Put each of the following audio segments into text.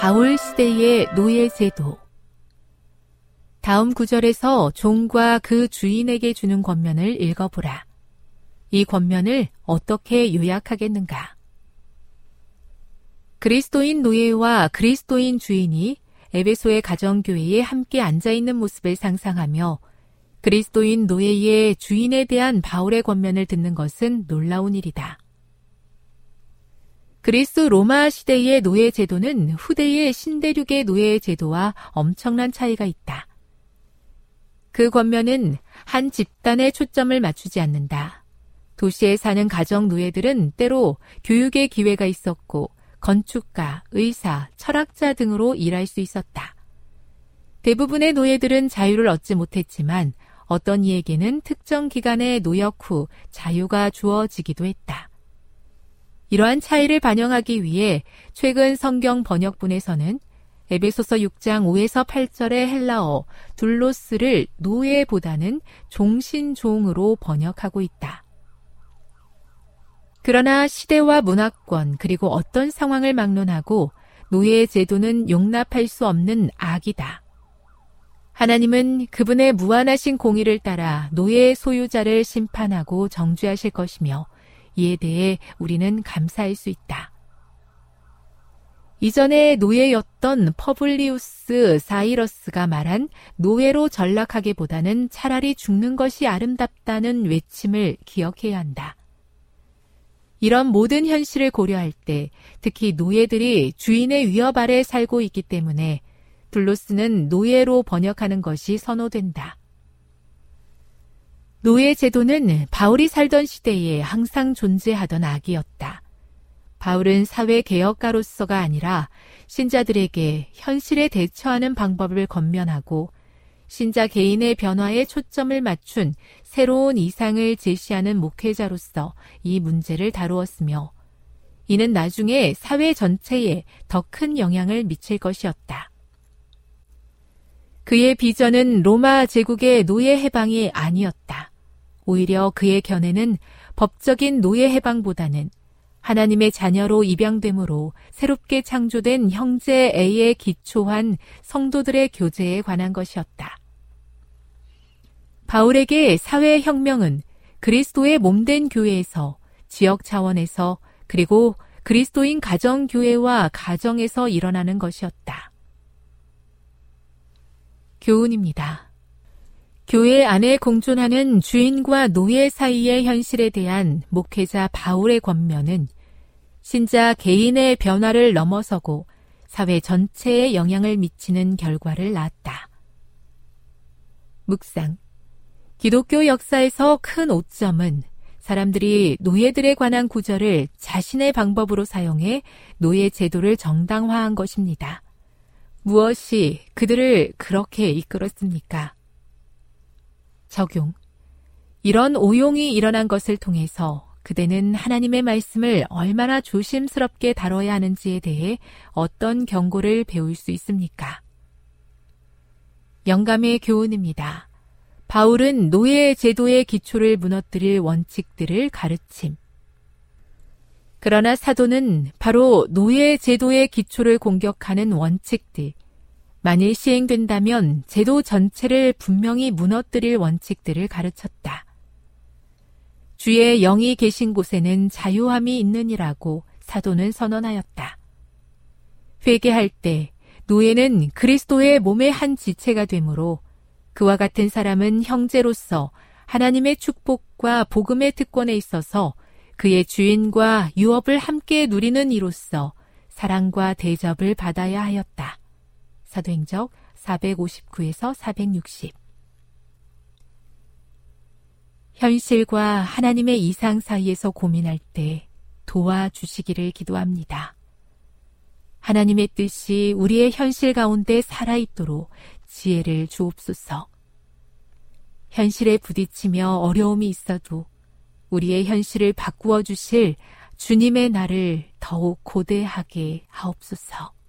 바울 시대의 노예 제도. 다음 구절에서 종과 그 주인에게 주는 권면을 읽어보라. 이 권면을 어떻게 요약하겠는가? 그리스도인 노예와 그리스도인 주인이 에베소의 가정교회에 함께 앉아있는 모습을 상상하며 그리스도인 노예의 주인에 대한 바울의 권면을 듣는 것은 놀라운 일이다. 그리스 로마 시대의 노예 제도는 후대의 신대륙의 노예 제도와 엄청난 차이가 있다. 그 권면은 한 집단에 초점을 맞추지 않는다. 도시에 사는 가정 노예들은 때로 교육의 기회가 있었고 건축가, 의사, 철학자 등으로 일할 수 있었다. 대부분의 노예들은 자유를 얻지 못했지만 어떤 이에게는 특정 기간의 노역 후 자유가 주어지기도 했다. 이러한 차이를 반영하기 위해 최근 성경 번역본에서는 에베소서 6장 5에서 8절의 헬라어 둘로스를 노예보다는 종신종으로 번역하고 있다. 그러나 시대와 문화권 그리고 어떤 상황을 막론하고 노예 제도는 용납할 수 없는 악이다. 하나님은 그분의 무한하신 공의를 따라 노예 소유자를 심판하고 정죄하실 것이며 이에 대해 우리는 감사할 수 있다. 이전에 노예였던 퍼블리우스 사이러스가 말한 노예로 전락하기보다는 차라리 죽는 것이 아름답다는 외침을 기억해야 한다. 이런 모든 현실을 고려할 때 특히 노예들이 주인의 위협 아래 살고 있기 때문에 둘로스는 노예로 번역하는 것이 선호된다. 노예 제도는 바울이 살던 시대에 항상 존재하던 악이었다. 바울은 사회 개혁가로서가 아니라 신자들에게 현실에 대처하는 방법을 건면하고 신자 개인의 변화에 초점을 맞춘 새로운 이상을 제시하는 목회자로서 이 문제를 다루었으며 이는 나중에 사회 전체에 더 큰 영향을 미칠 것이었다. 그의 비전은 로마 제국의 노예 해방이 아니었다. 오히려 그의 견해는 법적인 노예 해방보다는 하나님의 자녀로 입양됨으로 새롭게 창조된 형제 A에 기초한 성도들의 교제에 관한 것이었다. 바울에게 사회혁명은 그리스도의 몸된 교회에서 지역 차원에서 그리고 그리스도인 가정교회와 가정에서 일어나는 것이었다. 교훈입니다. 교회 안에 공존하는 주인과 노예 사이의 현실에 대한 목회자 바울의 권면은 신자 개인의 변화를 넘어서고 사회 전체에 영향을 미치는 결과를 낳았다. 묵상. 기독교 역사에서 큰 오점은 사람들이 노예들에 관한 구절을 자신의 방법으로 사용해 노예 제도를 정당화한 것입니다. 무엇이 그들을 그렇게 이끌었습니까? 적용. 이런 오용이 일어난 것을 통해서 그대는 하나님의 말씀을 얼마나 조심스럽게 다뤄야 하는지에 대해 어떤 경고를 배울 수 있습니까? 영감의 교훈입니다. 바울은 노예 제도의 기초를 무너뜨릴 원칙들을 가르침. 그러나 사도는 바로 노예 제도의 기초를 공격하는 원칙들, 만일 시행된다면 제도 전체를 분명히 무너뜨릴 원칙들을 가르쳤다. 주의 영이 계신 곳에는 자유함이 있느니라고 사도는 선언하였다. 회개할 때 노예는 그리스도의 몸의 한 지체가 되므로 그와 같은 사람은 형제로서 하나님의 축복과 복음의 특권에 있어서 그의 주인과 유업을 함께 누리는 이로서 사랑과 대접을 받아야 하였다. 사도행적 459에서 460 현실과 하나님의 이상 사이에서 고민할 때 도와주시기를 기도합니다. 하나님의 뜻이 우리의 현실 가운데 살아있도록 지혜를 주옵소서. 현실에 부딪히며 어려움이 있어도 우리의 현실을 바꾸어 주실 주님의 날을 더욱 고대하게 하옵소서.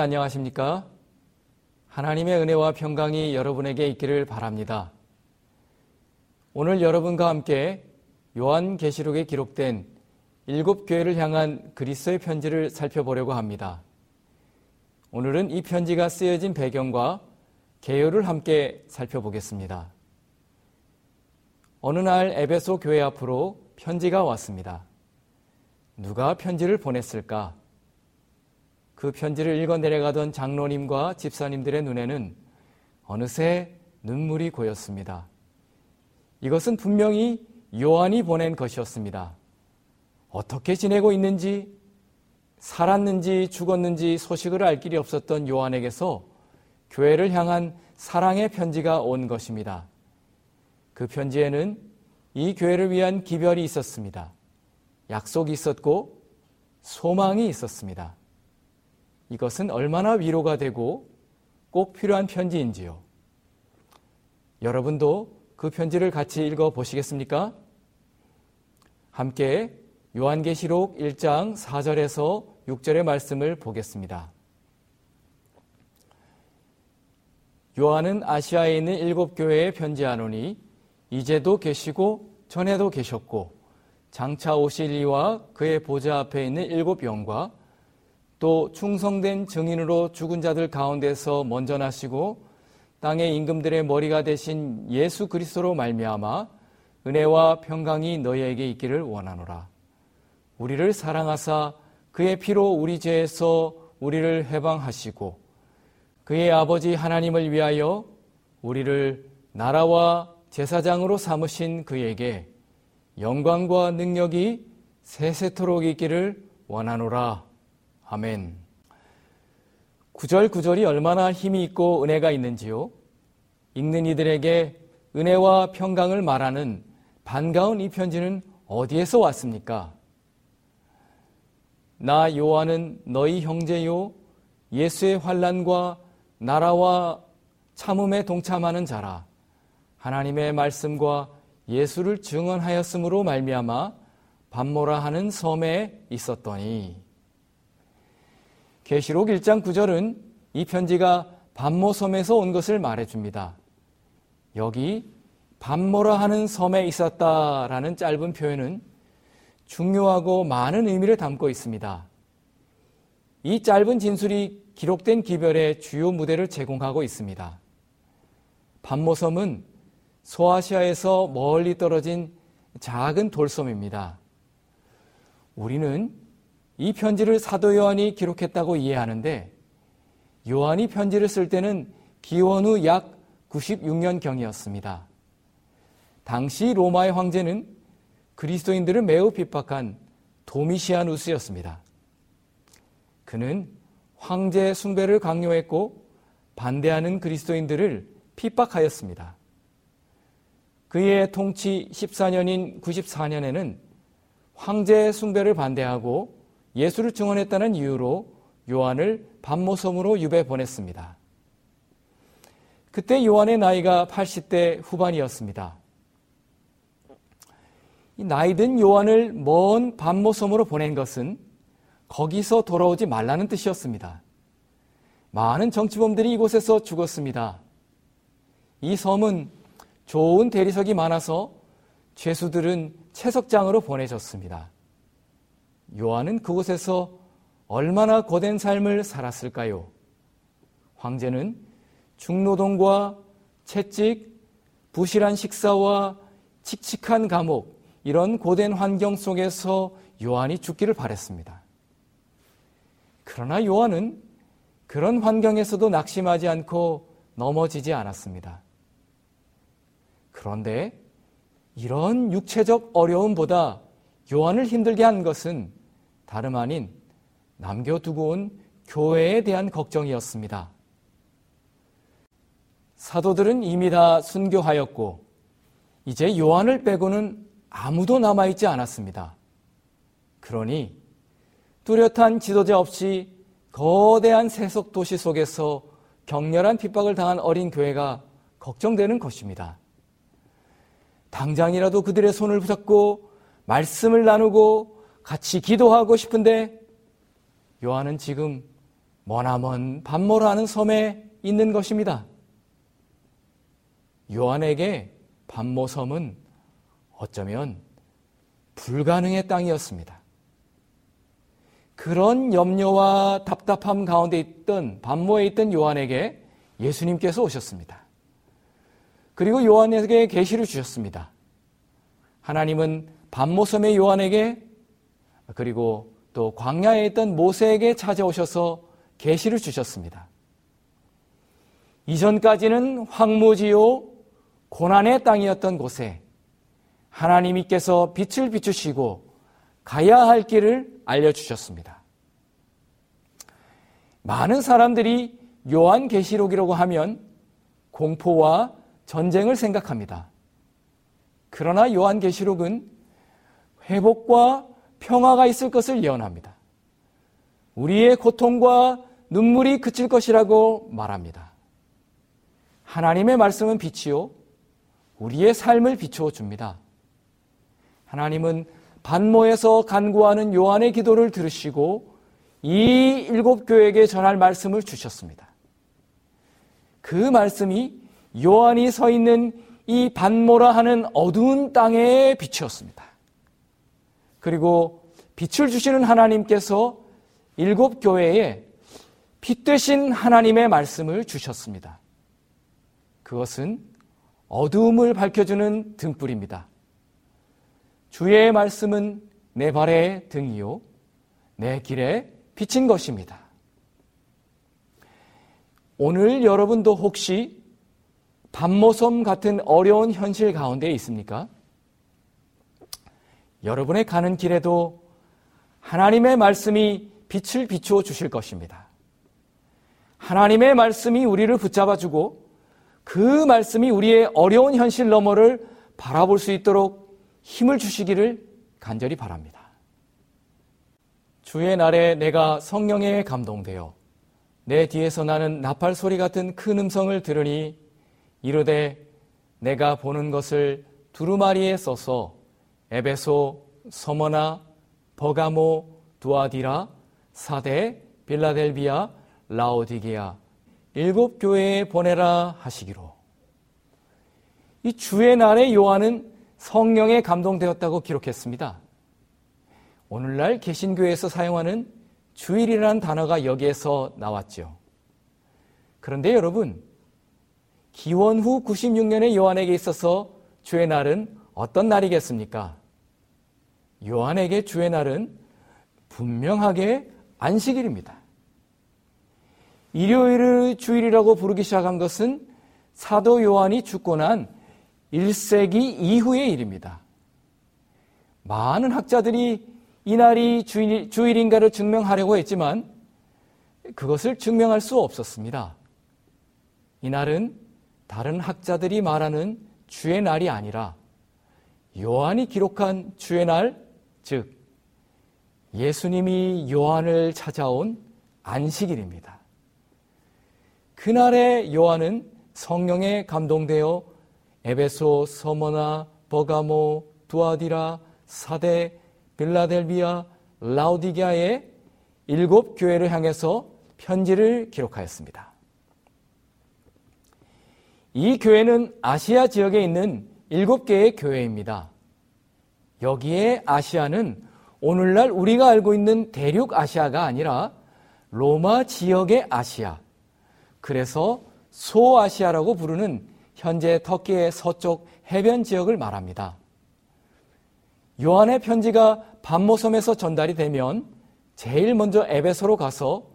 안녕하십니까? 하나님의 은혜와 평강이 여러분에게 있기를 바랍니다. 오늘 여러분과 함께 요한계시록에 기록된 일곱 교회를 향한 그리스도의 편지를 살펴보려고 합니다. 오늘은 이 편지가 쓰여진 배경과 개요를 함께 살펴보겠습니다. 어느 날 에베소 교회 앞으로 편지가 왔습니다. 누가 편지를 보냈을까? 그 편지를 읽어 내려가던 장로님과 집사님들의 눈에는 어느새 눈물이 고였습니다. 이것은 분명히 요한이 보낸 것이었습니다. 어떻게 지내고 있는지, 살았는지 죽었는지 소식을 알 길이 없었던 요한에게서 교회를 향한 사랑의 편지가 온 것입니다. 그 편지에는 이 교회를 위한 기별이 있었습니다. 약속이 있었고 소망이 있었습니다. 이것은 얼마나 위로가 되고 꼭 필요한 편지인지요. 여러분도 그 편지를 같이 읽어 보시겠습니까? 함께 요한계시록 1장 4절에서 6절의 말씀을 보겠습니다. 요한은 아시아에 있는 일곱 교회에 편지하노니 이제도 계시고 전에도 계셨고 장차 오실 이와 그의 보좌 앞에 있는 일곱 영과 또 충성된 증인으로 죽은 자들 가운데서 먼저 나시고 땅의 임금들의 머리가 되신 예수 그리스도로 말미암아 은혜와 평강이 너희에게 있기를 원하노라. 우리를 사랑하사 그의 피로 우리 죄에서 우리를 해방하시고 그의 아버지 하나님을 위하여 우리를 나라와 제사장으로 삼으신 그에게 영광과 능력이 세세토록 있기를 원하노라. 아멘. 구절 구절이 얼마나 힘이 있고 은혜가 있는지요. 읽는 이들에게 은혜와 평강을 말하는 반가운 이 편지는 어디에서 왔습니까? 나 요한은 너희 형제요 예수의 환란과 나라와 참음에 동참하는 자라 하나님의 말씀과 예수를 증언하였으므로 말미암아 반모라 하는 섬에 있었더니 계시록 1장 9절은 이 편지가 반모 섬에서 온 것을 말해줍니다. 여기 반모라 하는 섬에 있었다라는 짧은 표현은 중요하고 많은 의미를 담고 있습니다. 이 짧은 진술이 기록된 기별의 주요 무대를 제공하고 있습니다. 반모섬은 소아시아에서 멀리 떨어진 작은 돌섬입니다. 우리는 이 편지를 사도 요한이 기록했다고 이해하는데 요한이 편지를 쓸 때는 기원 후 약 96년경이었습니다. 당시 로마의 황제는 그리스도인들을 매우 핍박한 도미시아누스였습니다. 그는 황제 숭배를 강요했고 반대하는 그리스도인들을 핍박하였습니다. 그의 통치 14년인 94년에는 황제 숭배를 반대하고 예수를 증언했다는 이유로 요한을 반모섬으로 유배 보냈습니다. 그때 요한의 나이가 80대 후반이었습니다. 나이든 요한을 먼 반모섬으로 보낸 것은 거기서 돌아오지 말라는 뜻이었습니다. 많은 정치범들이 이곳에서 죽었습니다. 이 섬은 좋은 대리석이 많아서 죄수들은 채석장으로 보내졌습니다. 요한은 그곳에서 얼마나 고된 삶을 살았을까요? 황제는 중노동과 채찍, 부실한 식사와 칙칙한 감옥, 이런 고된 환경 속에서 요한이 죽기를 바랬습니다. 그러나 요한은 그런 환경에서도 낙심하지 않고 넘어지지 않았습니다. 그런데 이런 육체적 어려움보다 요한을 힘들게 한 것은 다름 아닌 남겨두고 온 교회에 대한 걱정이었습니다. 사도들은 이미 다 순교하였고, 이제 요한을 빼고는 아무도 남아있지 않았습니다. 그러니 뚜렷한 지도자 없이 거대한 세속 도시 속에서 격렬한 핍박을 당한 어린 교회가 걱정되는 것입니다. 당장이라도 그들의 손을 붙잡고 말씀을 나누고 같이 기도하고 싶은데 요한은 지금 머나먼 반모라는 섬에 있는 것입니다. 요한에게 반모섬은 어쩌면 불가능의 땅이었습니다. 그런 염려와 답답함 가운데 있던 반모에 있던 요한에게 예수님께서 오셨습니다. 그리고 요한에게 계시를 주셨습니다. 하나님은 반모섬의 요한에게 그리고 또 광야에 있던 모세에게 찾아오셔서 계시를 주셨습니다. 이전까지는 황무지요 고난의 땅이었던 곳에 하나님께서 빛을 비추시고 가야 할 길을 알려주셨습니다. 많은 사람들이 요한 계시록이라고 하면 공포와 전쟁을 생각합니다. 그러나 요한 계시록은 회복과 평화가 있을 것을 예언합니다. 우리의 고통과 눈물이 그칠 것이라고 말합니다. 하나님의 말씀은 빛이요. 우리의 삶을 비추어 줍니다. 하나님은 반모에서 간구하는 요한의 기도를 들으시고 이 일곱 교회에게 전할 말씀을 주셨습니다. 그 말씀이 요한이 서 있는 이 반모라 하는 어두운 땅에 빛이었습니다. 그리고 빛을 주시는 하나님께서 일곱 교회에 빛 되신 하나님의 말씀을 주셨습니다. 그것은 어두움을 밝혀주는 등불입니다. 주의 말씀은 내 발의 등이요, 내 길에 비친 것입니다. 오늘 여러분도 혹시 밤모섬 같은 어려운 현실 가운데 있습니까? 여러분의 가는 길에도 하나님의 말씀이 빛을 비추어 주실 것입니다. 하나님의 말씀이 우리를 붙잡아 주고 그 말씀이 우리의 어려운 현실 너머를 바라볼 수 있도록 힘을 주시기를 간절히 바랍니다. 주의 날에 내가 성령에 감동되어 내 뒤에서 나는 나팔 소리 같은 큰 음성을 들으니 이르되 내가 보는 것을 두루마리에 써서 에베소, 서머나, 버가모, 두아디라, 사대, 빌라델비아, 라오디게아 일곱 교회에 보내라 하시기로. 이 주의 날에 요한은 성령에 감동되었다고 기록했습니다. 오늘날 개신교에서 사용하는 주일이라는 단어가 여기에서 나왔죠. 그런데 여러분, 기원 후 96년의 요한에게 있어서 주의 날은 어떤 날이겠습니까? 요한에게 주의 날은 분명하게 안식일입니다. 일요일을 주일이라고 부르기 시작한 것은 사도 요한이 죽고 난 1세기 이후의 일입니다. 많은 학자들이 이날이 주일, 주일인가를 증명하려고 했지만 그것을 증명할 수 없었습니다. 이날은 다른 학자들이 말하는 주의 날이 아니라 요한이 기록한 주의 날, 즉, 예수님이 요한을 찾아온 안식일입니다. 그날의 요한은 성령에 감동되어 에베소, 서머나, 버가모, 두아디라, 사대, 빌라델비아, 라우디게아의 일곱 교회를 향해서 편지를 기록하였습니다. 이 교회는 아시아 지역에 있는 일곱 개의 교회입니다. 여기에 아시아는 오늘날 우리가 알고 있는 대륙 아시아가 아니라 로마 지역의 아시아. 그래서 소아시아라고 부르는 현재 터키의 서쪽 해변 지역을 말합니다. 요한의 편지가 반모섬에서 전달이 되면 제일 먼저 에베소로 가서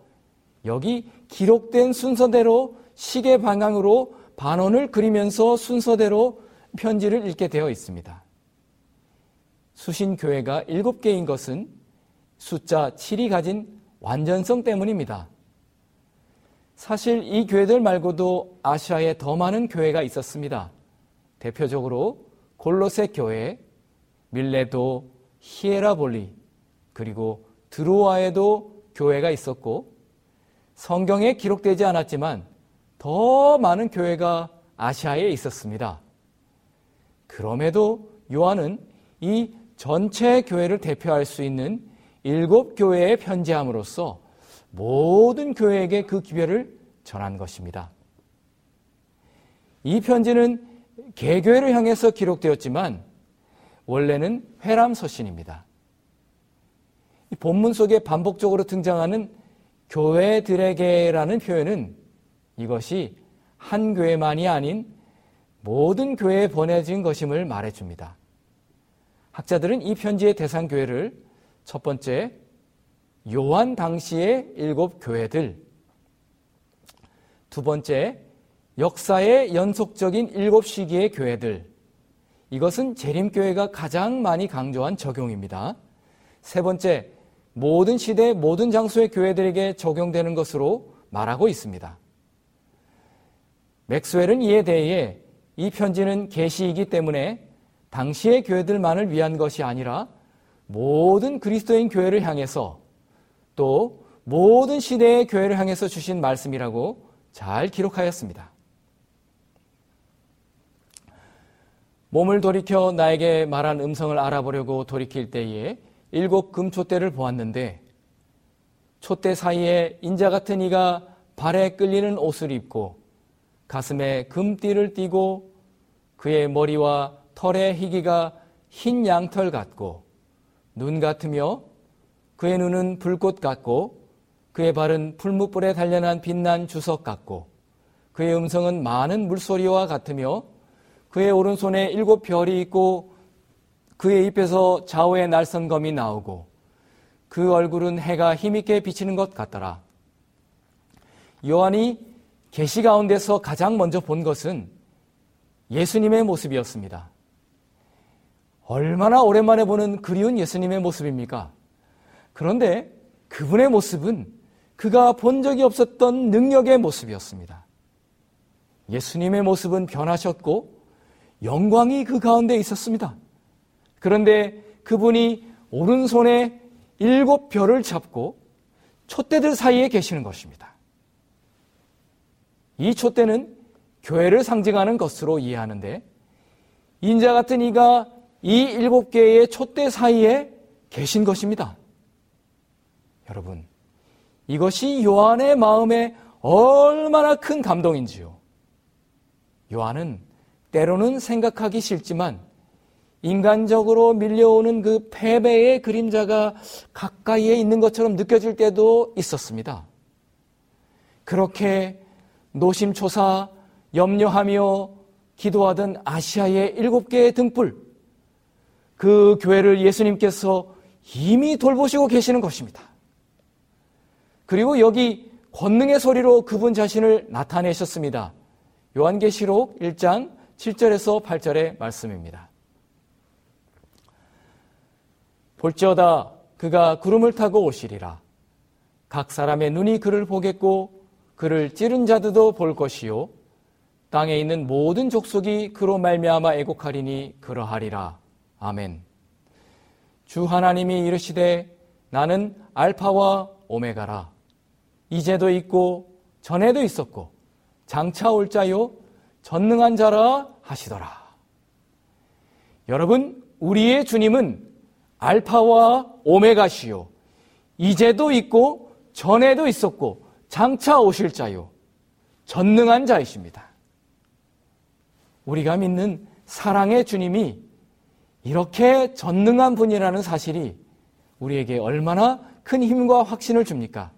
여기 기록된 순서대로 시계 방향으로 반원을 그리면서 순서대로 편지를 읽게 되어 있습니다. 수신교회가 일곱 개인 것은 숫자 7이 가진 완전성 때문입니다. 사실 이 교회들 말고도 아시아에 더 많은 교회가 있었습니다. 대표적으로 골로새 교회, 밀레도, 히에라볼리, 그리고 드로아에도 교회가 있었고 성경에 기록되지 않았지만 더 많은 교회가 아시아에 있었습니다. 그럼에도 요한은 이 전체 교회를 대표할 수 있는 일곱 교회에 편지함으로써 모든 교회에게 그 기별을 전한 것입니다. 이 편지는 개교회를 향해서 기록되었지만 원래는 회람 서신입니다. 본문 속에 반복적으로 등장하는 교회들에게라는 표현은 이것이 한 교회만이 아닌 모든 교회에 보내진 것임을 말해줍니다. 학자들은 이 편지의 대상 교회를 첫 번째 요한 당시의 일곱 교회들, 두 번째 역사의 연속적인 일곱 시기의 교회들, 이것은 재림교회가 가장 많이 강조한 적용입니다. 세 번째, 모든 시대, 모든 장소의 교회들에게 적용되는 것으로 말하고 있습니다. 맥스웰은 이에 대해 이 편지는 계시이기 때문에 당시의 교회들만을 위한 것이 아니라 모든 그리스도인 교회를 향해서 또 모든 시대의 교회를 향해서 주신 말씀이라고 잘 기록하였습니다. 몸을 돌이켜 나에게 말한 음성을 알아보려고 돌이킬 때에 일곱 금촛대를 보았는데 촛대 사이에 인자 같은 이가 발에 끌리는 옷을 입고 가슴에 금띠를 띠고 그의 머리와 털의 희기가 흰 양털 같고 눈 같으며 그의 눈은 불꽃 같고 그의 발은 풀무불에 단련한 빛난 주석 같고 그의 음성은 많은 물소리와 같으며 그의 오른손에 일곱 별이 있고 그의 입에서 좌우의 날선검이 나오고 그 얼굴은 해가 힘있게 비치는 것 같더라. 요한이 계시 가운데서 가장 먼저 본 것은 예수님의 모습이었습니다. 얼마나 오랜만에 보는 그리운 예수님의 모습입니까? 그런데 그분의 모습은 그가 본 적이 없었던 능력의 모습이었습니다. 예수님의 모습은 변하셨고 영광이 그 가운데 있었습니다. 그런데 그분이 오른손에 일곱 별을 잡고 촛대들 사이에 계시는 것입니다. 이 촛대는 교회를 상징하는 것으로 이해하는데 인자 같은 이가 이 일곱 개의 촛대 사이에 계신 것입니다. 여러분, 이것이 요한의 마음에 얼마나 큰 감동인지요. 요한은 때로는 생각하기 싫지만 인간적으로 밀려오는 그 패배의 그림자가 가까이에 있는 것처럼 느껴질 때도 있었습니다. 그렇게 노심초사 염려하며 기도하던 아시아의 일곱 개의 등불, 그 교회를 예수님께서 이미 돌보시고 계시는 것입니다. 그리고 여기 권능의 소리로 그분 자신을 나타내셨습니다. 요한계시록 1장 7절에서 8절의 말씀입니다. 볼지어다 그가 구름을 타고 오시리라. 각 사람의 눈이 그를 보겠고 그를 찌른 자들도 볼 것이요 땅에 있는 모든 족속이 그로 말미암아 애곡하리니 그러하리라. 아멘. 주 하나님이 이르시되 나는 알파와 오메가라. 이제도 있고 전에도 있었고 장차 올 자요 전능한 자라 하시더라. 여러분, 우리의 주님은 알파와 오메가시요. 이제도 있고 전에도 있었고 장차 오실 자요. 전능한 자이십니다. 우리가 믿는 사랑의 주님이 이렇게 전능한 분이라는 사실이 우리에게 얼마나 큰 힘과 확신을 줍니까?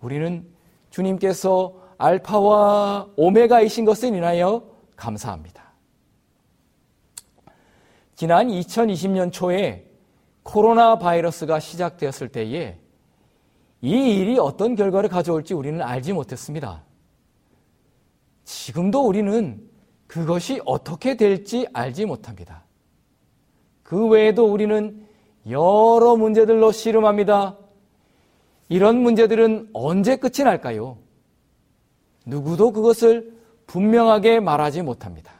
우리는 주님께서 알파와 오메가이신 것을 인하여 감사합니다. 지난 2020년 초에 코로나 바이러스가 시작되었을 때에 이 일이 어떤 결과를 가져올지 우리는 알지 못했습니다. 지금도 우리는 그것이 어떻게 될지 알지 못합니다. 그 외에도 우리는 여러 문제들로 씨름합니다. 이런 문제들은 언제 끝이 날까요? 누구도 그것을 분명하게 말하지 못합니다.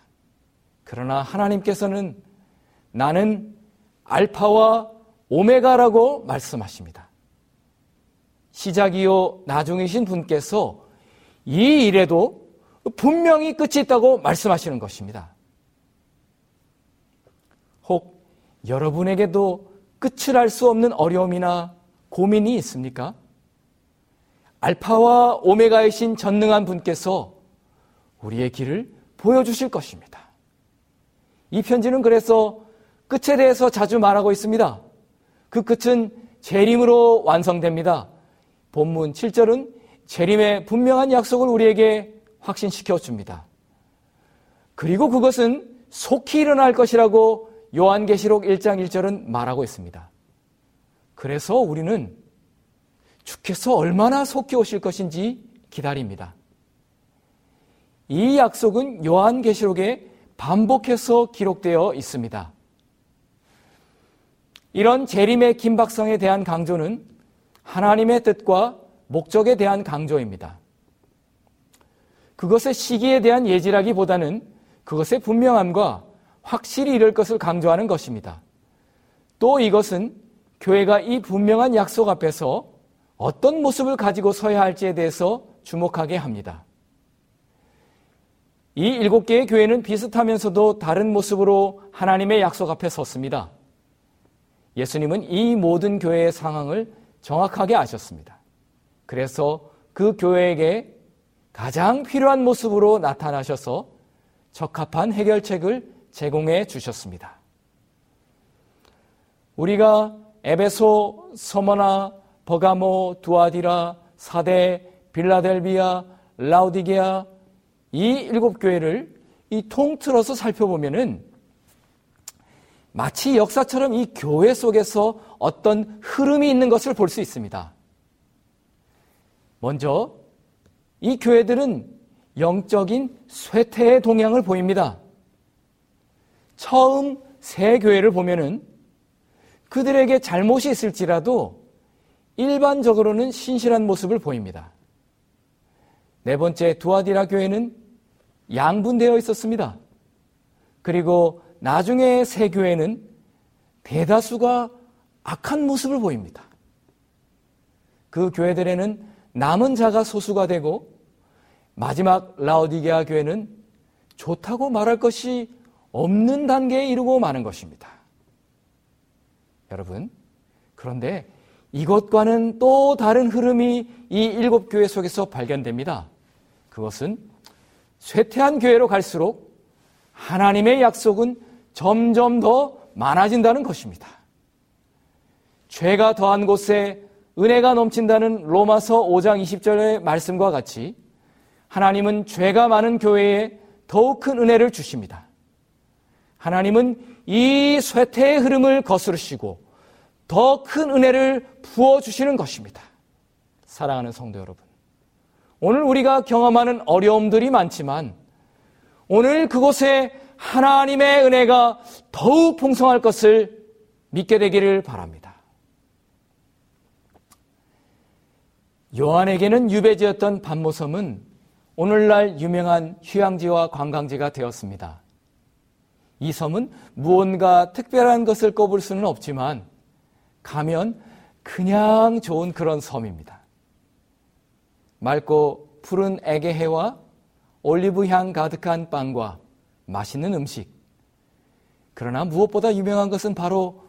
그러나 하나님께서는 나는 알파와 오메가라고 말씀하십니다. 시작이요 나중이신 분께서 이 일에도 분명히 끝이 있다고 말씀하시는 것입니다. 혹 여러분에게도 끝을 알 수 없는 어려움이나 고민이 있습니까? 알파와 오메가이신 전능한 분께서 우리의 길을 보여주실 것입니다. 이 편지는 그래서 끝에 대해서 자주 말하고 있습니다. 그 끝은 재림으로 완성됩니다. 본문 7절은 재림의 분명한 약속을 우리에게 확신시켜 줍니다. 그리고 그것은 속히 일어날 것이라고 요한계시록 1장 1절은 말하고 있습니다. 그래서 우리는 주께서 얼마나 속히 오실 것인지 기다립니다. 이 약속은 요한계시록의 반복해서 기록되어 있습니다. 이런 재림의 긴박성에 대한 강조는 하나님의 뜻과 목적에 대한 강조입니다. 그것의 시기에 대한 예지라기보다는 그것의 분명함과 확실히 이룰 것을 강조하는 것입니다. 또 이것은 교회가 이 분명한 약속 앞에서 어떤 모습을 가지고 서야 할지에 대해서 주목하게 합니다. 이 일곱 개의 교회는 비슷하면서도 다른 모습으로 하나님의 약속 앞에 섰습니다. 예수님은 이 모든 교회의 상황을 정확하게 아셨습니다. 그래서 그 교회에게 가장 필요한 모습으로 나타나셔서 적합한 해결책을 제공해 주셨습니다. 우리가 에베소, 서머나, 버가모, 두아디라, 사대, 빌라델비아, 라우디게아 이 일곱 교회를 이 통틀어서 살펴보면은 마치 역사처럼 이 교회 속에서 어떤 흐름이 있는 것을 볼 수 있습니다. 먼저 이 교회들은 영적인 쇠퇴의 동향을 보입니다. 처음 새 교회를 보면은 그들에게 잘못이 있을지라도 일반적으로는 신실한 모습을 보입니다. 네 번째 두아디라 교회는 양분되어 있었습니다. 그리고 나중에 새 교회는 대다수가 악한 모습을 보입니다. 그 교회들에는 남은 자가 소수가 되고 마지막 라오디게아 교회는 좋다고 말할 것이 없는 단계에 이르고 마는 것입니다. 여러분, 그런데 이것과는 또 다른 흐름이 이 일곱 교회 속에서 발견됩니다. 그것은 쇠퇴한 교회로 갈수록 하나님의 약속은 점점 더 많아진다는 것입니다. 죄가 더한 곳에 은혜가 넘친다는 로마서 5장 20절의 말씀과 같이 하나님은 죄가 많은 교회에 더욱 큰 은혜를 주십니다. 하나님은 이 쇠퇴의 흐름을 거스르시고 더 큰 은혜를 부어주시는 것입니다. 사랑하는 성도 여러분. 오늘 우리가 경험하는 어려움들이 많지만 오늘 그곳에 하나님의 은혜가 더욱 풍성할 것을 믿게 되기를 바랍니다. 요한에게는 유배지였던 반모섬은 오늘날 유명한 휴양지와 관광지가 되었습니다. 이 섬은 무언가 특별한 것을 꼽을 수는 없지만 가면 그냥 좋은 그런 섬입니다. 맑고 푸른 애게해와 올리브 향 가득한 빵과 맛있는 음식. 그러나 무엇보다 유명한 것은 바로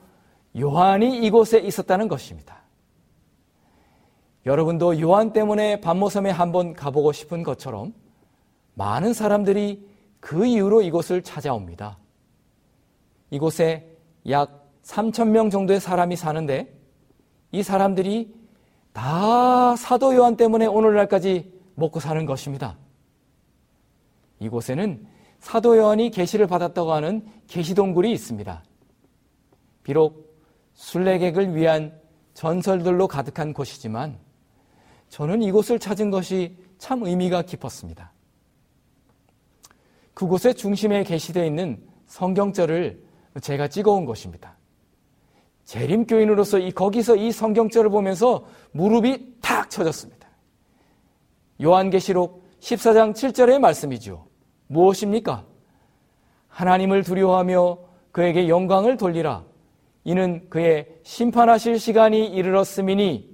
요한이 이곳에 있었다는 것입니다. 여러분도 요한 때문에 반모섬에 한번 가보고 싶은 것처럼 많은 사람들이 그 이후로 이곳을 찾아옵니다. 이곳에 약 3천 명 정도의 사람이 사는데 이 사람들이 다 사도 요한 때문에 오늘날까지 먹고 사는 것입니다. 이곳에는 사도 요한이 계시를 받았다고 하는 계시 동굴이 있습니다. 비록 순례객을 위한 전설들로 가득한 곳이지만 저는 이곳을 찾은 것이 참 의미가 깊었습니다. 그곳의 중심에 게시되어 있는 성경절을 제가 찍어온 것입니다. 재림교인으로서 이 거기서 이 성경절을 보면서 무릎이 탁 쳐졌습니다. 요한계시록 14장 7절의 말씀이죠. 무엇입니까? 하나님을 두려워하며 그에게 영광을 돌리라. 이는 그의 심판하실 시간이 이르렀음이니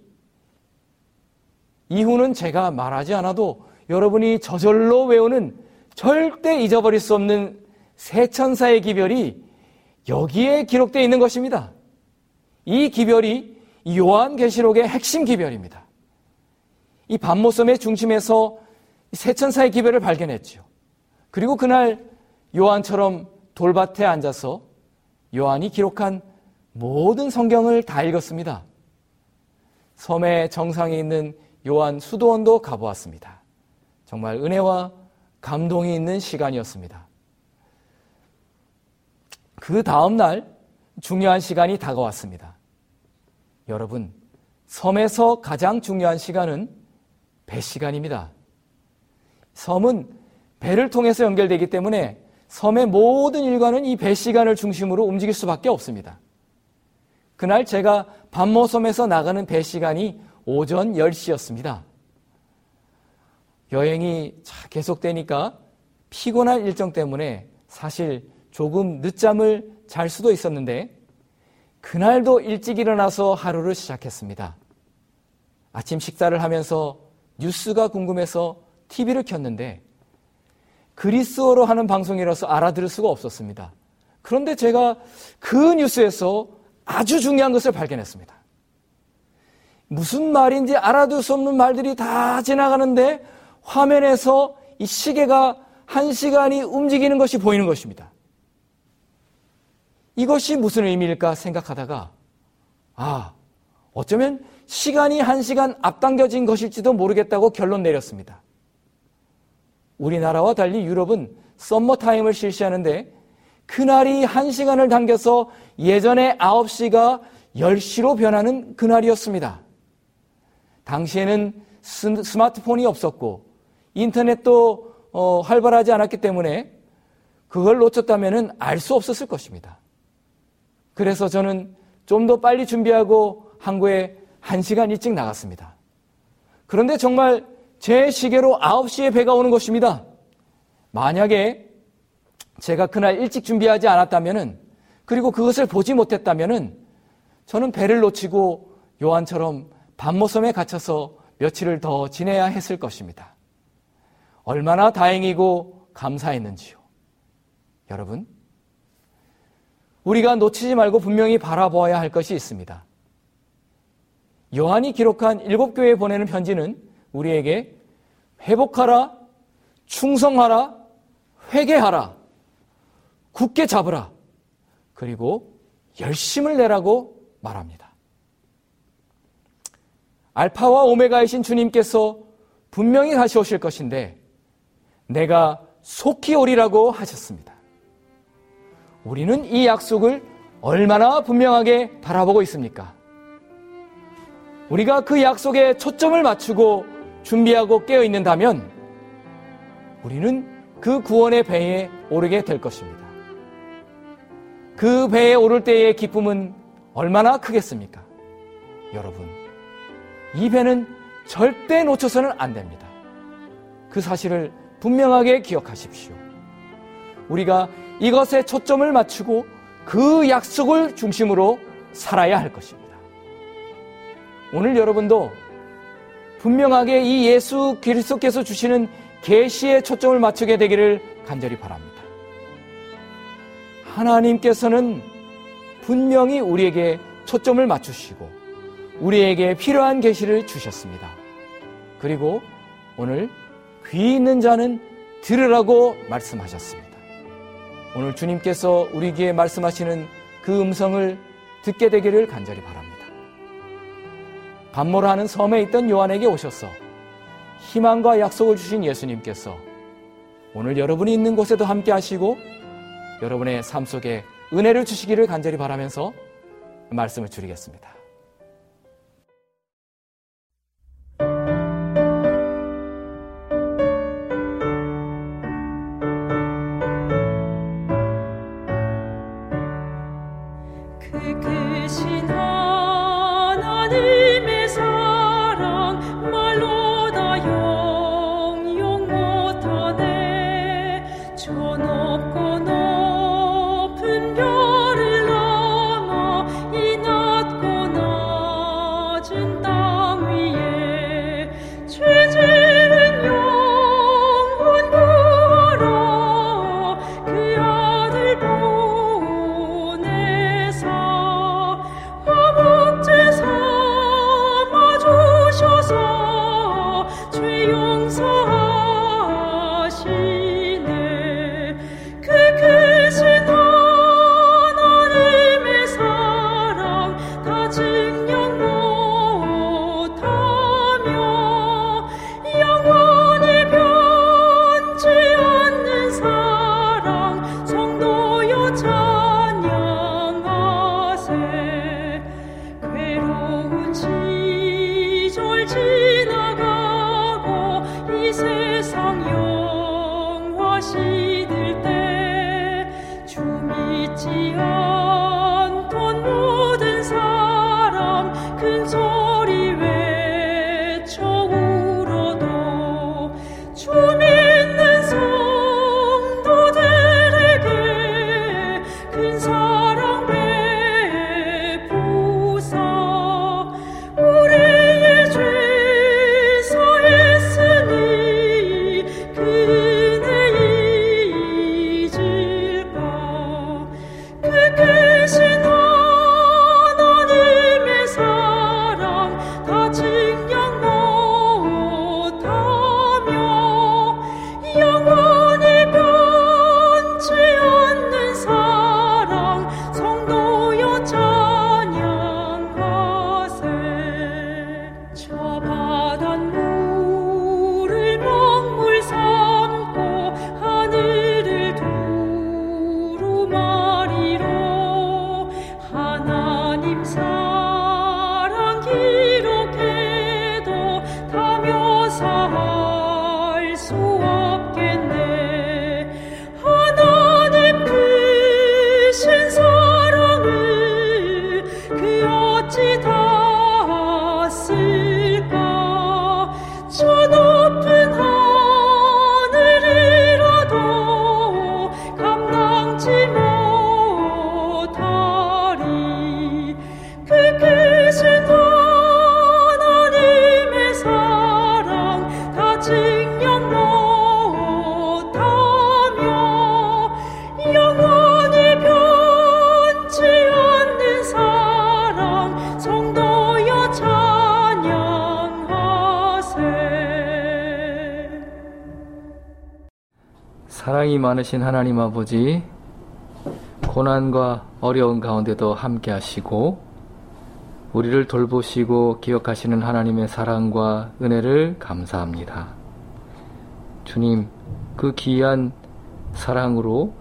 이후는 제가 말하지 않아도 여러분이 저절로 외우는 절대 잊어버릴 수 없는 세 천사의 기별이 여기에 기록되어 있는 것입니다. 이 기별이 요한계시록의 핵심 기별입니다. 이 반모섬의 중심에서 세 천사의 기별을 발견했죠. 그리고 그날 요한처럼 돌밭에 앉아서 요한이 기록한 모든 성경을 다 읽었습니다. 섬의 정상에 있는 요한 수도원도 가보았습니다. 정말 은혜와 감동이 있는 시간이었습니다. 그 다음날 중요한 시간이 다가왔습니다. 여러분, 섬에서 가장 중요한 시간은 배 시간입니다. 섬은 배를 통해서 연결되기 때문에 섬의 모든 일과는 이 배 시간을 중심으로 움직일 수밖에 없습니다. 그날 제가 반모섬에서 나가는 배 시간이 오전 10시였습니다. 여행이 계속되니까 피곤한 일정 때문에 사실 조금 늦잠을 잘 수도 있었는데 그날도 일찍 일어나서 하루를 시작했습니다. 아침 식사를 하면서 뉴스가 궁금해서 TV를 켰는데 그리스어로 하는 방송이라서 알아들을 수가 없었습니다. 그런데 제가 그 뉴스에서 아주 중요한 것을 발견했습니다. 무슨 말인지 알아둘 수 없는 말들이 다 지나가는데 화면에서 이 시계가 한 시간이 움직이는 것이 보이는 것입니다. 이것이 무슨 의미일까 생각하다가, 아, 어쩌면 시간이 한 시간 앞당겨진 것일지도 모르겠다고 결론 내렸습니다. 우리나라와 달리 유럽은 썸머타임을 실시하는데 그날이 한 시간을 당겨서 예전에 9시가 10시로 변하는 그날이었습니다. 당시에는 스마트폰이 없었고 인터넷도 어, 활발하지 않았기 때문에 그걸 놓쳤다면 알 수 없었을 것입니다. 그래서 저는 좀 더 빨리 준비하고 항구에 1시간 일찍 나갔습니다. 그런데 정말 제 시계로 9시에 배가 오는 것입니다. 만약에 제가 그날 일찍 준비하지 않았다면 그리고 그것을 보지 못했다면 저는 배를 놓치고 요한처럼 밤모섬에 갇혀서 며칠을 더 지내야 했을 것입니다. 얼마나 다행이고 감사했는지요. 여러분, 우리가 놓치지 말고 분명히 바라보아야 할 것이 있습니다. 요한이 기록한 일곱 교회에 보내는 편지는 우리에게 회복하라, 충성하라, 회개하라, 굳게 잡으라, 그리고 열심을 내라고 말합니다. 알파와 오메가이신 주님께서 분명히 다시 오실 것인데 내가 속히 오리라고 하셨습니다. 우리는 이 약속을 얼마나 분명하게 바라보고 있습니까? 우리가 그 약속에 초점을 맞추고 준비하고 깨어 있는다면 우리는 그 구원의 배에 오르게 될 것입니다. 그 배에 오를 때의 기쁨은 얼마나 크겠습니까? 여러분, 이 배는 절대 놓쳐서는 안 됩니다. 그 사실을 분명하게 기억하십시오. 우리가 이것에 초점을 맞추고 그 약속을 중심으로 살아야 할 것입니다. 오늘 여러분도 분명하게 이 예수 그리스도께서 주시는 계시에 초점을 맞추게 되기를 간절히 바랍니다. 하나님께서는 분명히 우리에게 초점을 맞추시고 우리에게 필요한 계시를 주셨습니다. 그리고 오늘 귀 있는 자는 들으라고 말씀하셨습니다. 오늘 주님께서 우리에게 말씀하시는 그 음성을 듣게 되기를 간절히 바랍니다. 반모라는 섬에 있던 요한에게 오셔서 희망과 약속을 주신 예수님께서 오늘 여러분이 있는 곳에도 함께 하시고 여러분의 삶 속에 은혜를 주시기를 간절히 바라면서 말씀을 드리겠습니다. 많으신 하나님 아버지, 고난과 어려운 가운데도 함께 하시고, 우리를 돌보시고 기억하시는 하나님의 사랑과 은혜를 감사합니다. 주님, 그 귀한 사랑으로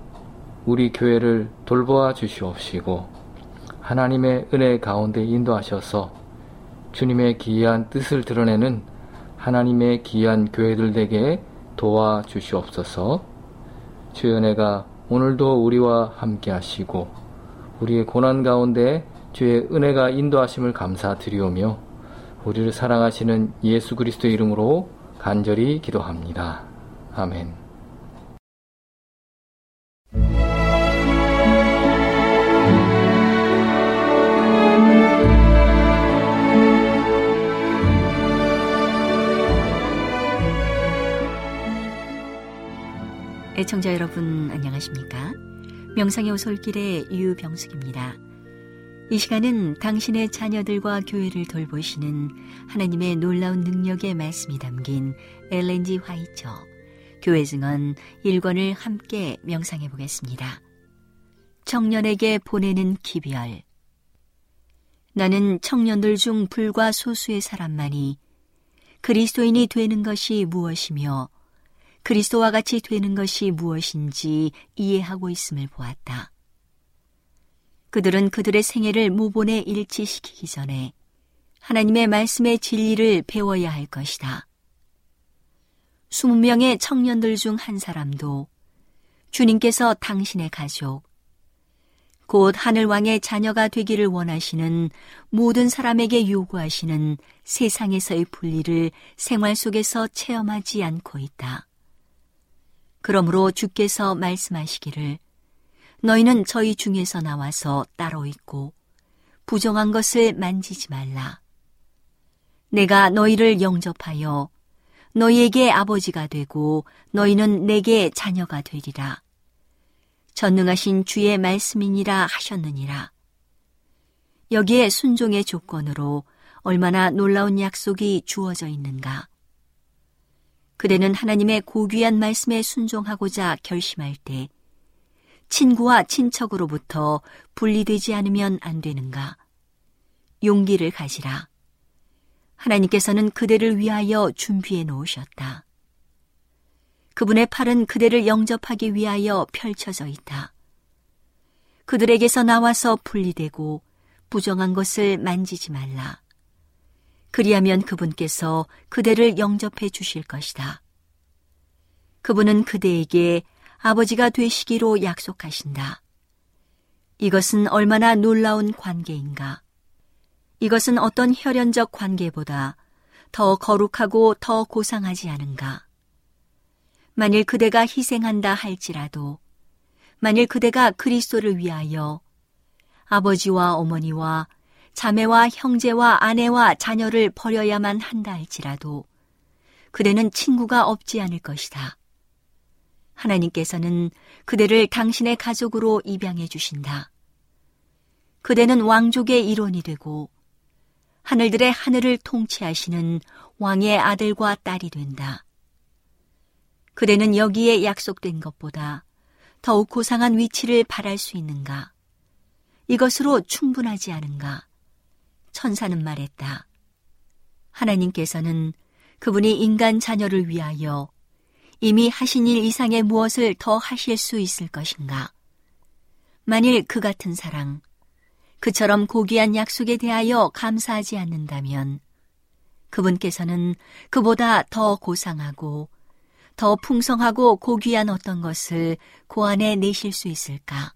우리 교회를 돌보아 주시옵시고, 하나님의 은혜 가운데 인도하셔서 주님의 귀한 뜻을 드러내는 하나님의 귀한 교회들 에게 도와 주시옵소서. 주의 은혜가 오늘도 우리와 함께 하시고 우리의 고난 가운데 주의 은혜가 인도하심을 감사드리오며 우리를 사랑하시는 예수 그리스도의 이름으로 간절히 기도합니다. 아멘. 애청자 여러분 안녕하십니까? 명상의 오솔길의 유병숙입니다. 이 시간은 당신의 자녀들과 교회를 돌보시는 하나님의 놀라운 능력의 말씀이 담긴 엘렌지 화이처 교회 증언 1권을 함께 명상해 보겠습니다. 청년에게 보내는 기별 나는 청년들 중 불과 소수의 사람만이 그리스도인이 되는 것이 무엇이며 그리스도와 같이 되는 것이 무엇인지 이해하고 있음을 보았다. 그들은 그들의 생애를 모본에 일치시키기 전에 하나님의 말씀의 진리를 배워야 할 것이다. 20명의 청년들 중 한 사람도 주님께서 당신의 가족, 곧 하늘왕의 자녀가 되기를 원하시는 모든 사람에게 요구하시는 세상에서의 분리를 생활 속에서 체험하지 않고 있다. 그러므로 주께서 말씀하시기를 너희는 저희 중에서 나와서 따로 있고 부정한 것을 만지지 말라. 내가 너희를 영접하여 너희에게 아버지가 되고 너희는 내게 자녀가 되리라. 전능하신 주의 말씀이니라 하셨느니라. 여기에 순종의 조건으로 얼마나 놀라운 약속이 주어져 있는가. 그대는 하나님의 고귀한 말씀에 순종하고자 결심할 때 친구와 친척으로부터 분리되지 않으면 안 되는가? 용기를 가지라. 하나님께서는 그대를 위하여 준비해 놓으셨다. 그분의 팔은 그대를 영접하기 위하여 펼쳐져 있다. 그들에게서 나와서 분리되고 부정한 것을 만지지 말라. 그리하면 그분께서 그대를 영접해 주실 것이다. 그분은 그대에게 아버지가 되시기로 약속하신다. 이것은 얼마나 놀라운 관계인가. 이것은 어떤 혈연적 관계보다 더 거룩하고 더 고상하지 않은가. 만일 그대가 희생한다 할지라도, 만일 그대가 그리스도를 위하여 아버지와 어머니와 자매와 형제와 아내와 자녀를 버려야만 한다 할지라도 그대는 친구가 없지 않을 것이다. 하나님께서는 그대를 당신의 가족으로 입양해 주신다. 그대는 왕족의 일원이 되고 하늘들의 하늘을 통치하시는 왕의 아들과 딸이 된다. 그대는 여기에 약속된 것보다 더욱 고상한 위치를 바랄 수 있는가? 이것으로 충분하지 않은가? 천사는 말했다. 하나님께서는 그분이 인간 자녀를 위하여 이미 하신 일 이상의 무엇을 더 하실 수 있을 것인가? 만일 그 같은 사랑, 그처럼 고귀한 약속에 대하여 감사하지 않는다면 그분께서는 그보다 더 고상하고 더 풍성하고 고귀한 어떤 것을 고안해 내실 수 있을까?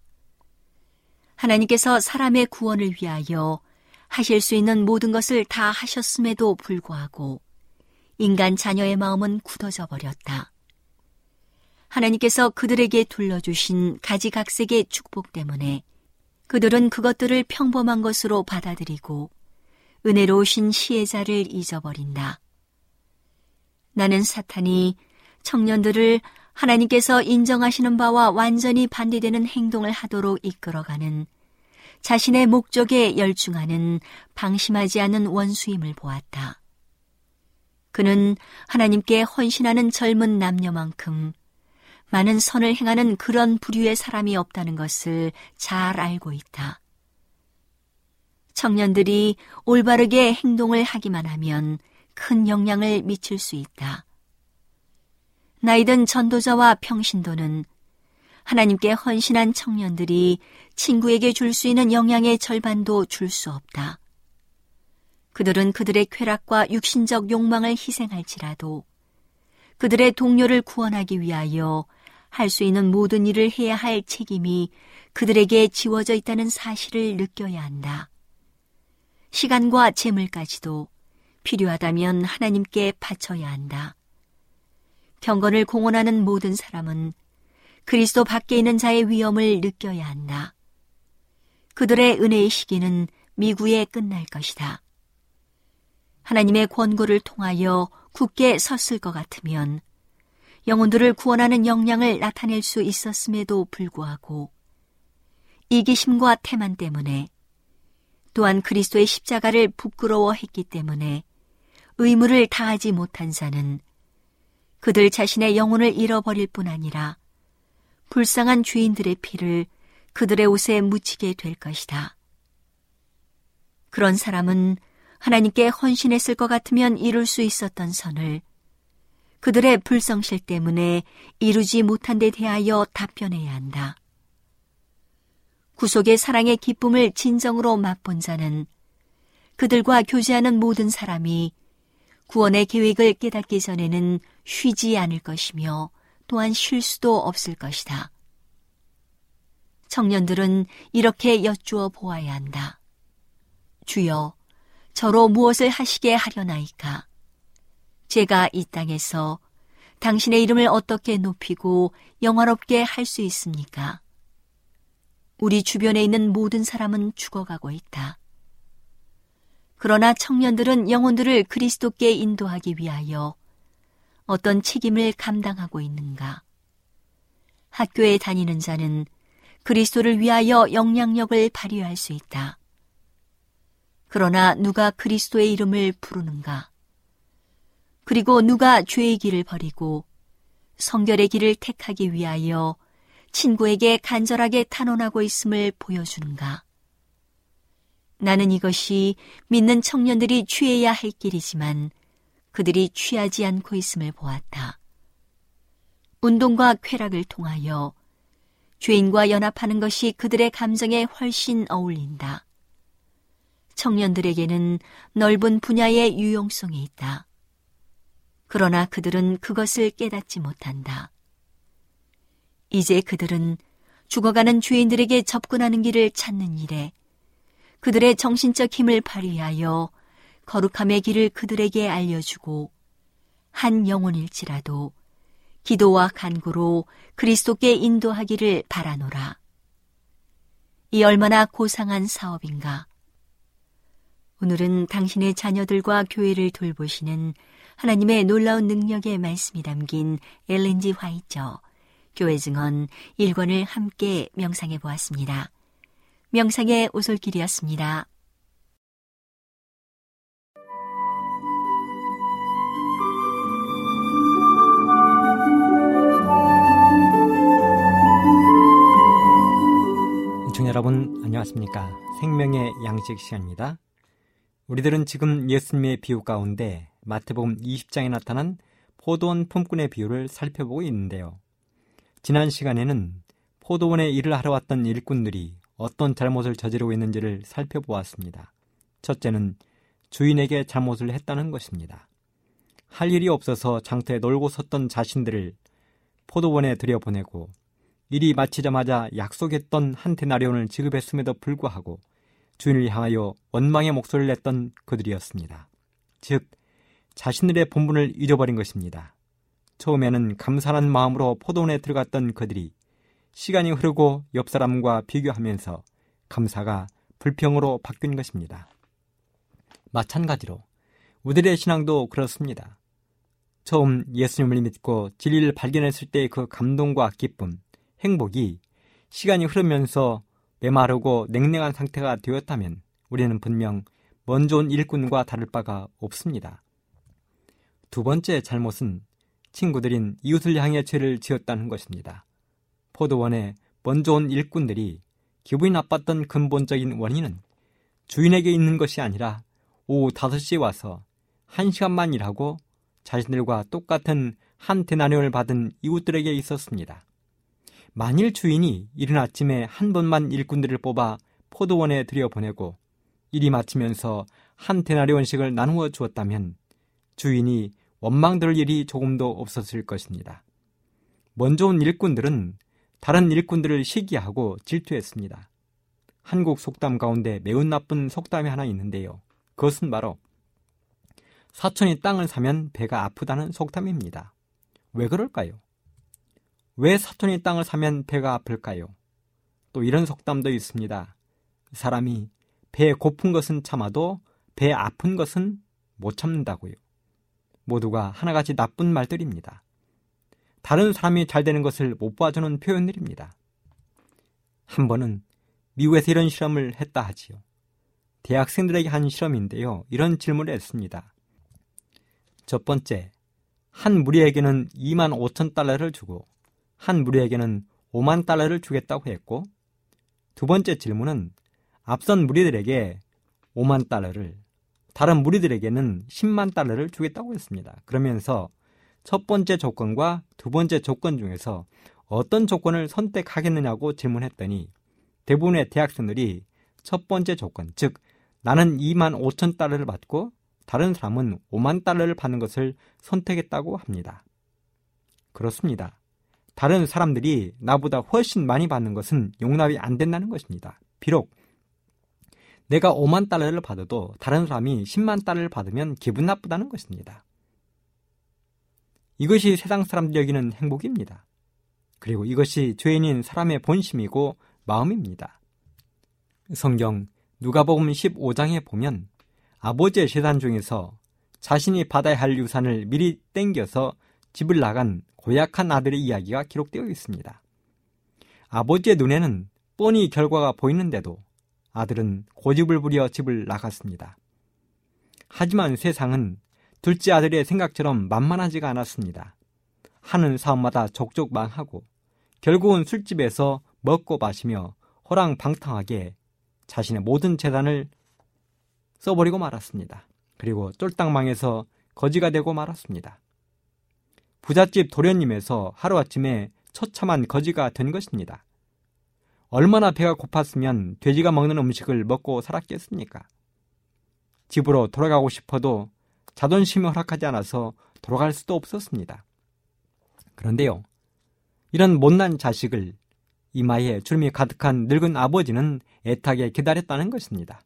하나님께서 사람의 구원을 위하여 하실 수 있는 모든 것을 다 하셨음에도 불구하고 인간 자녀의 마음은 굳어져 버렸다. 하나님께서 그들에게 둘러주신 가지각색의 축복 때문에 그들은 그것들을 평범한 것으로 받아들이고 은혜로우신 시혜자를 잊어버린다. 나는 사탄이 청년들을 하나님께서 인정하시는 바와 완전히 반대되는 행동을 하도록 이끌어가는 자신의 목적에 열중하는 방심하지 않은 원수임을 보았다. 그는 하나님께 헌신하는 젊은 남녀만큼 많은 선을 행하는 그런 부류의 사람이 없다는 것을 잘 알고 있다. 청년들이 올바르게 행동을 하기만 하면 큰 영향을 미칠 수 있다. 나이든 전도자와 평신도는 하나님께 헌신한 청년들이 친구에게 줄 수 있는 영향의 절반도 줄 수 없다. 그들은 그들의 쾌락과 육신적 욕망을 희생할지라도 그들의 동료를 구원하기 위하여 할 수 있는 모든 일을 해야 할 책임이 그들에게 지워져 있다는 사실을 느껴야 한다. 시간과 재물까지도 필요하다면 하나님께 바쳐야 한다. 경건을 공언하는 모든 사람은 그리스도 밖에 있는 자의 위험을 느껴야 한다. 그들의 은혜의 시기는 미구에 끝날 것이다. 하나님의 권고를 통하여 굳게 섰을 것 같으면 영혼들을 구원하는 역량을 나타낼 수 있었음에도 불구하고 이기심과 태만 때문에 또한 그리스도의 십자가를 부끄러워했기 때문에 의무를 다하지 못한 자는 그들 자신의 영혼을 잃어버릴 뿐 아니라 불쌍한 죄인들의 피를 그들의 옷에 묻히게 될 것이다. 그런 사람은 하나님께 헌신했을 것 같으면 이룰 수 있었던 선을 그들의 불성실 때문에 이루지 못한 데 대하여 답변해야 한다. 구속의 사랑의 기쁨을 진정으로 맛본 자는 그들과 교제하는 모든 사람이 구원의 계획을 깨닫기 전에는 쉬지 않을 것이며 또한 쉴 수도 없을 것이다. 청년들은 이렇게 여쭈어 보아야 한다. 주여, 저로 무엇을 하시게 하려나이까? 제가 이 땅에서 당신의 이름을 어떻게 높이고 영화롭게 할 수 있습니까? 우리 주변에 있는 모든 사람은 죽어가고 있다. 그러나 청년들은 영혼들을 그리스도께 인도하기 위하여 어떤 책임을 감당하고 있는가? 학교에 다니는 자는 그리스도를 위하여 영향력을 발휘할 수 있다. 그러나 누가 그리스도의 이름을 부르는가? 그리고 누가 죄의 길을 버리고 성결의 길을 택하기 위하여 친구에게 간절하게 탄원하고 있음을 보여주는가? 나는 이것이 믿는 청년들이 취해야 할 길이지만 그들이 취하지 않고 있음을 보았다. 운동과 쾌락을 통하여 죄인과 연합하는 것이 그들의 감정에 훨씬 어울린다. 청년들에게는 넓은 분야의 유용성이 있다. 그러나 그들은 그것을 깨닫지 못한다. 이제 그들은 죽어가는 죄인들에게 접근하는 길을 찾는 일에 그들의 정신적 힘을 발휘하여 거룩함의 길을 그들에게 알려주고 한 영혼일지라도 기도와 간구로 그리스도께 인도하기를 바라노라. 이 얼마나 고상한 사업인가. 오늘은 당신의 자녀들과 교회를 돌보시는 하나님의 놀라운 능력의 말씀이 담긴 엘렌지 화이처 교회 증언 1권을 함께 명상해 보았습니다. 명상의 오솔길이었습니다. 여러분 안녕하십니까 생명의 양식 시간입니다 우리들은 지금 예수님의 비유 가운데 마태복음 20장에 나타난 포도원 품꾼의 비유를 살펴보고 있는데요 지난 시간에는 포도원에 일을 하러 왔던 일꾼들이 어떤 잘못을 저지르고 있는지를 살펴보았습니다. 첫째는 주인에게 잘못을 했다는 것입니다. 할 일이 없어서 장터에 놀고 섰던 자신들을 포도원에 들여보내고 일이 마치자마자 약속했던 한 테나리온을 지급했음에도 불구하고 주인을 향하여 원망의 목소리를 냈던 그들이었습니다. 즉, 자신들의 본분을 잊어버린 것입니다. 처음에는 감사한 마음으로 포도원에 들어갔던 그들이 시간이 흐르고 옆 사람과 비교하면서 감사가 불평으로 바뀐 것입니다. 마찬가지로 우리들의 신앙도 그렇습니다. 처음 예수님을 믿고 진리를 발견했을 때의 그 감동과 기쁨, 행복이 시간이 흐르면서 메마르고 냉랭한 상태가 되었다면 우리는 분명 먼저 온 일꾼과 다를 바가 없습니다. 두 번째 잘못은 친구들인 이웃을 향해 죄를 지었다는 것입니다. 포도원에 먼저 온 일꾼들이 기분이 나빴던 근본적인 원인은 주인에게 있는 것이 아니라 오후 5시에 와서 1시간만 일하고 자신들과 똑같은 한 대나리온을 받은 이웃들에게 있었습니다. 만일 주인이 이른 아침에 한 번만 일꾼들을 뽑아 포도원에 들여보내고 일이 마치면서 한 대나리온씩을 나누어 주었다면 주인이 원망들 일이 조금도 없었을 것입니다. 먼저 온 일꾼들은 다른 일꾼들을 시기하고 질투했습니다. 한국 속담 가운데 매우 나쁜 속담이 하나 있는데요. 그것은 바로 사촌이 땅을 사면 배가 아프다는 속담입니다. 왜 그럴까요? 왜 사촌이 땅을 사면 배가 아플까요? 또 이런 속담도 있습니다. 사람이 배 고픈 것은 참아도 배 아픈 것은 못 참는다고요. 모두가 하나같이 나쁜 말들입니다. 다른 사람이 잘 되는 것을 못 봐주는 표현들입니다. 한 번은 미국에서 이런 실험을 했다 하지요. 대학생들에게 한 실험인데요. 이런 질문을 했습니다. 첫 번째, 한 무리에게는 2만 5천 달러를 주고 한 무리에게는 5만 달러를 주겠다고 했고 두 번째 질문은 앞선 무리들에게 5만 달러를 다른 무리들에게는 10만 달러를 주겠다고 했습니다. 그러면서 첫 번째 조건과 두 번째 조건 중에서 어떤 조건을 선택하겠느냐고 질문했더니 대부분의 대학생들이 첫 번째 조건, 즉 나는 2만 5천 달러를 받고 다른 사람은 5만 달러를 받는 것을 선택했다고 합니다. 그렇습니다. 다른 사람들이 나보다 훨씬 많이 받는 것은 용납이 안 된다는 것입니다. 비록 내가 5만 달러를 받아도 다른 사람이 10만 달러를 받으면 기분 나쁘다는 것입니다. 이것이 세상 사람들이 여기는 행복입니다. 그리고 이것이 죄인인 사람의 본심이고 마음입니다. 성경 누가복음 15장에 보면 아버지의 재산 중에서 자신이 받아야 할 유산을 미리 땡겨서 집을 나간 고약한 아들의 이야기가 기록되어 있습니다. 아버지의 눈에는 뻔히 결과가 보이는데도 아들은 고집을 부려 집을 나갔습니다. 하지만 세상은 둘째 아들의 생각처럼 만만하지가 않았습니다. 하는 사업마다 족족 망하고 결국은 술집에서 먹고 마시며 호랑방탕하게 자신의 모든 재산을 써버리고 말았습니다. 그리고 쫄딱 망해서 거지가 되고 말았습니다. 부잣집 도련님에서 하루아침에 처참한 거지가 된 것입니다. 얼마나 배가 고팠으면 돼지가 먹는 음식을 먹고 살았겠습니까? 집으로 돌아가고 싶어도 자존심이 허락하지 않아서 돌아갈 수도 없었습니다. 그런데요, 이런 못난 자식을 이마에 주름이 가득한 늙은 아버지는 애타게 기다렸다는 것입니다.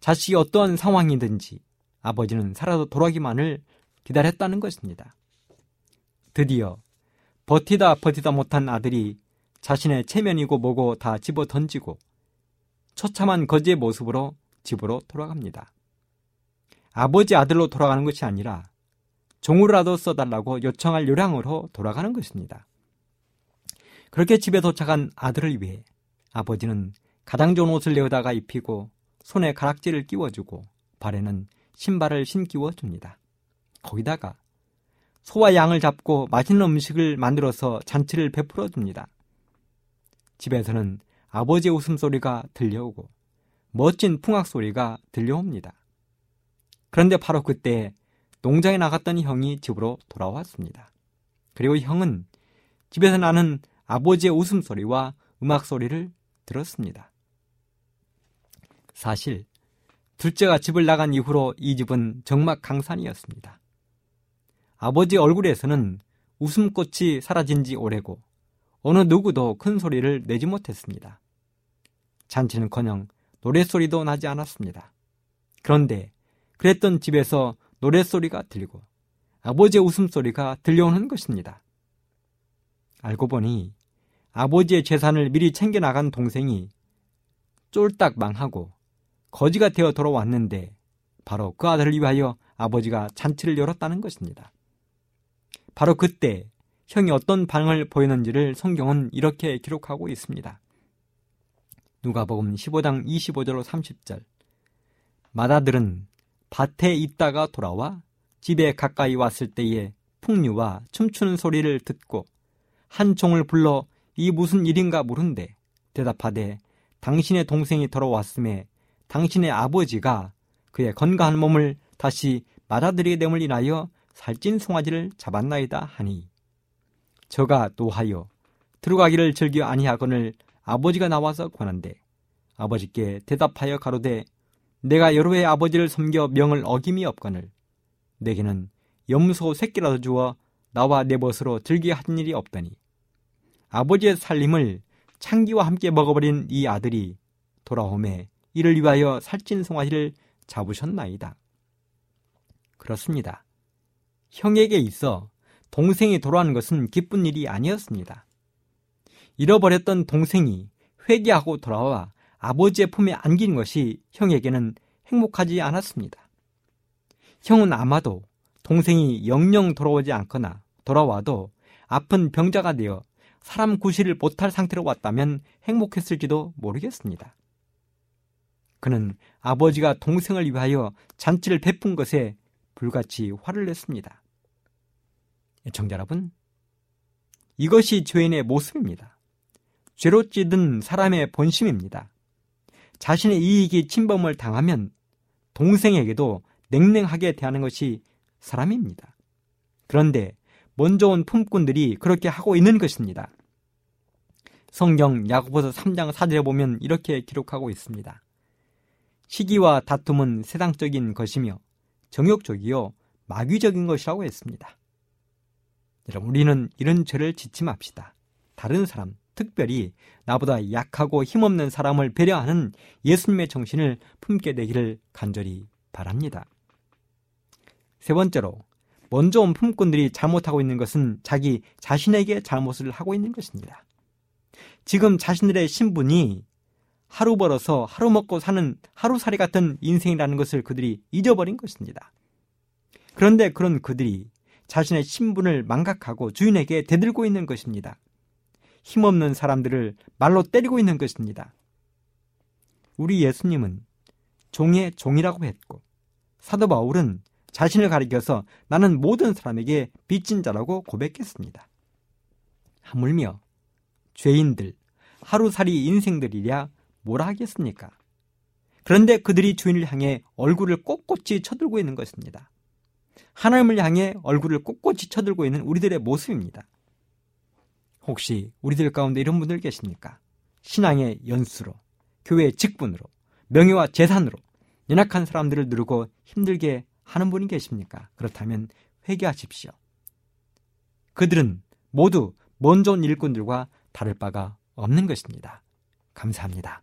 자식이 어떠한 상황이든지 아버지는 살아도 돌아기만을 기다렸다는 것입니다. 드디어 버티다 버티다 못한 아들이 자신의 체면이고 뭐고 다 집어 던지고 처참한 거지의 모습으로 집으로 돌아갑니다. 아버지 아들로 돌아가는 것이 아니라 종으로라도 써달라고 요청할 요량으로 돌아가는 것입니다. 그렇게 집에 도착한 아들을 위해 아버지는 가장 좋은 옷을 내어다가 입히고 손에 가락지를 끼워주고 발에는 신발을 신기워 줍니다. 거기다가 소와 양을 잡고 맛있는 음식을 만들어서 잔치를 베풀어 줍니다. 집에서는 아버지의 웃음소리가 들려오고 멋진 풍악 소리가 들려옵니다. 그런데 바로 그때 농장에 나갔던 형이 집으로 돌아왔습니다. 그리고 형은 집에서 나는 아버지의 웃음소리와 음악소리를 들었습니다. 사실 둘째가 집을 나간 이후로 이 집은 정막 강산이었습니다. 아버지 얼굴에서는 웃음꽃이 사라진 지 오래고 어느 누구도 큰 소리를 내지 못했습니다. 잔치는커녕 노랫소리도 나지 않았습니다. 그런데 그랬던 집에서 노랫소리가 들리고 아버지의 웃음소리가 들려오는 것입니다. 알고 보니 아버지의 재산을 미리 챙겨나간 동생이 쫄딱 망하고 거지가 되어 돌아왔는데 바로 그 아들을 위하여 아버지가 잔치를 열었다는 것입니다. 바로 그때 형이 어떤 반응을 보였는지를 성경은 이렇게 기록하고 있습니다. 누가복음 15장 25절 30절 마다들은 밭에 있다가 돌아와 집에 가까이 왔을 때에 풍류와 춤추는 소리를 듣고 한 종을 불러 이 무슨 일인가 물은데 대답하되 당신의 동생이 돌아왔음에 당신의 아버지가 그의 건강한 몸을 다시 맞아들이게 됨을 인하여 살찐 송아지를 잡았나이다 하니 저가 노하여 들어가기를 즐겨 아니하거늘 아버지가 나와서 권한대 아버지께 대답하여 가로되 내가 여러 해 아버지를 섬겨 명을 어김이 없거늘 내게는 염소 새끼라도 주어 나와 내 벗으로 들게 한 일이 없더니 아버지의 살림을 창기와 함께 먹어버린 이 아들이 돌아오매 이를 위하여 살찐 송아지를 잡으셨나이다. 그렇습니다. 형에게 있어 동생이 돌아오는 것은 기쁜 일이 아니었습니다. 잃어버렸던 동생이 회개하고 돌아와 아버지의 품에 안긴 것이 형에게는 행복하지 않았습니다. 형은 아마도 동생이 영영 돌아오지 않거나 돌아와도 아픈 병자가 되어 사람 구실을 못할 상태로 왔다면 행복했을지도 모르겠습니다. 그는 아버지가 동생을 위하여 잔치를 베푼 것에 불같이 화를 냈습니다. 청자 여러분, 이것이 죄인의 모습입니다. 죄로 찌든 사람의 본심입니다. 자신의 이익이 침범을 당하면 동생에게도 냉랭하게 대하는 것이 사람입니다. 그런데 먼저 온 품꾼들이 그렇게 하고 있는 것입니다. 성경 야고보서 3장 4절에 보면 이렇게 기록하고 있습니다. 시기와 다툼은 세상적인 것이며 정욕적이요 마귀적인 것이라고 했습니다. 여러분 우리는 이런 죄를 짓지 맙시다. 다른 사람, 특별히 나보다 약하고 힘없는 사람을 배려하는 예수님의 정신을 품게 되기를 간절히 바랍니다. 세 번째로 먼저 온 품꾼들이 잘못하고 있는 것은 자기 자신에게 잘못을 하고 있는 것입니다. 지금 자신들의 신분이 하루 벌어서 하루 먹고 사는 하루살이 같은 인생이라는 것을 그들이 잊어버린 것입니다. 그런데 그런 그들이 자신의 신분을 망각하고 주인에게 대들고 있는 것입니다. 힘없는 사람들을 말로 때리고 있는 것입니다. 우리 예수님은 종의 종이라고 했고 사도 바울은 자신을 가리켜서 나는 모든 사람에게 빚진 자라고 고백했습니다. 하물며 죄인들, 하루살이 인생들이랴 뭐라 하겠습니까? 그런데 그들이 주인을 향해 얼굴을 꼿꼿이 쳐들고 있는 것입니다. 하나님을 향해 얼굴을 꼿꼿이 쳐들고 있는 우리들의 모습입니다. 혹시 우리들 가운데 이런 분들 계십니까? 신앙의 연수로, 교회의 직분으로, 명예와 재산으로 연약한 사람들을 누르고 힘들게 하는 분이 계십니까? 그렇다면 회개하십시오. 그들은 모두 먼저 온 일꾼들과 다를 바가 없는 것입니다. 감사합니다.